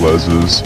Les's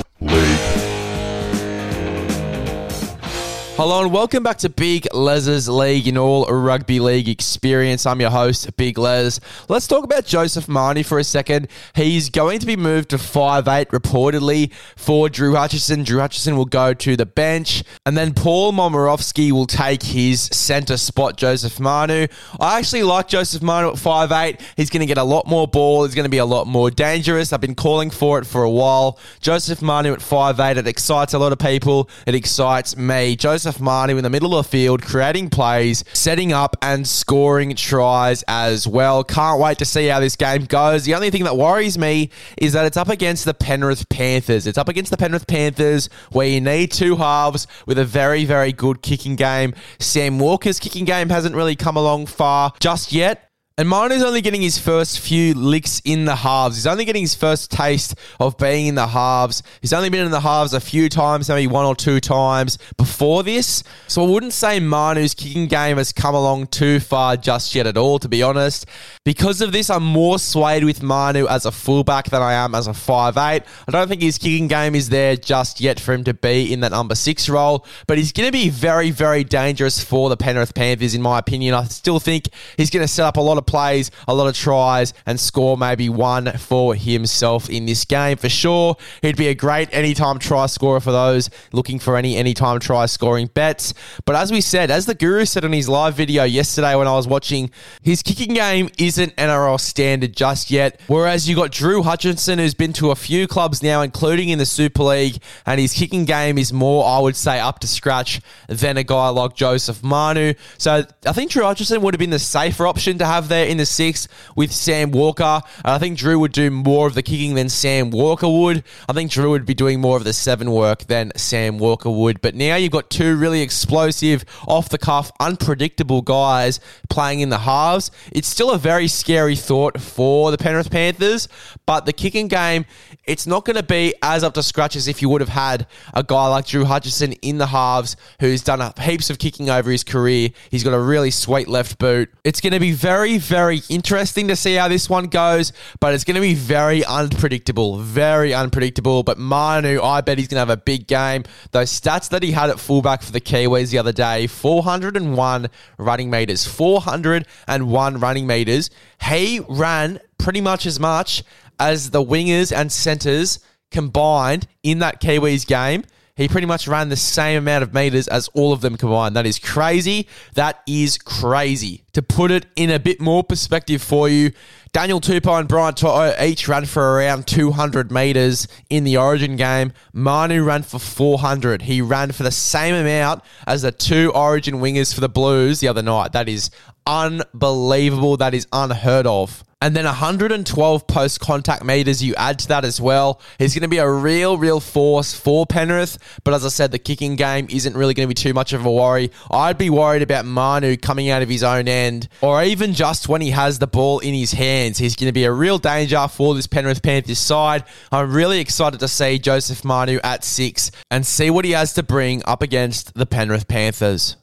Hello and welcome back to Big Les's League in all rugby league experience. I'm your host, Big Les. Let's talk about Joseph Manu for a second. He's going to be moved to 5'8 reportedly for Drew Hutchison. Drew Hutchison will go to the bench and then Paul Momirovski will take his centre spot, Joseph Manu. I actually like Joseph Manu at 5'8. He's going to get a lot more ball. He's going to be a lot more dangerous. I've been calling for it for a while. Joseph Manu at 5'8. It excites a lot of people. It excites me. Joseph Joseph in the middle of the field, creating plays, setting up and scoring tries as well. Can't wait to see how this game goes. The only thing that worries me is that it's up against the Penrith Panthers. It's up against the Penrith Panthers where you need two halves with a very, very good kicking game. Sam Walker's kicking game hasn't really come along far just yet. And Manu's only getting his first few licks in the halves. He's only getting his first taste of being in the halves. He's only been in the halves a few times, maybe one or two times before this. So I wouldn't say Manu's kicking game has come along too far just yet at all, to be honest. Because of this, I'm more swayed with Manu as a fullback than I am as a five eight. I don't think his kicking game is there just yet for him to be in that number six role, but he's going to be very, very dangerous for the Penrith Panthers, in my opinion. I still think he's going to set up a lot of of plays, a lot of tries, and score maybe one for himself in this game for sure. He'd be a great anytime try scorer for those looking for any anytime try scoring bets. But as we said, as the Guru said in his live video yesterday when I was watching, his kicking game isn't NRL standard just yet. Whereas you got Drew Hutchinson, who's been to a few clubs now, including in the Super League, and his kicking game is more, I would say, up to scratch than a guy like Joseph Manu. So I think Drew Hutchinson would have been the safer option to have there in the six with Sam Walker. I think Drew would do more of the kicking than Sam Walker would. I think Drew would be doing more of the seven work than Sam Walker would. But now you've got two really explosive, off the cuff, unpredictable guys playing in the halves. It's still a very scary thought for the Penrith Panthers, but the kicking game, it's not going to be as up to scratch as if you would have had a guy like Drew Hutchison in the halves who's done heaps of kicking over his career. He's got a really sweet left boot. It's going to be very, very interesting to see how this one goes, but it's going to be very unpredictable. Very unpredictable. But Manu, I bet he's going to have a big game. Those stats that he had at fullback for the Kiwis the other day 401 running meters, 401 running meters. He ran pretty much as much as the wingers and centers combined in that Kiwis game. He pretty much ran the same amount of meters as all of them combined. That is crazy. That is crazy. To put it in a bit more perspective for you, Daniel Tupou and Brian To'o each ran for around 200 meters in the Origin game. Manu ran for 400. He ran for the same amount as the two Origin wingers for the Blues the other night. That is unbelievable. That is unheard of. And then 112 post contact meters you add to that as well. He's going to be a real, real force for Penrith. But as I said, the kicking game isn't really going to be too much of a worry. I'd be worried about Manu coming out of his own end, or even just when he has the ball in his hands. He's going to be a real danger for this Penrith Panthers side. I'm really excited to see Joseph Manu at six and see what he has to bring up against the Penrith Panthers.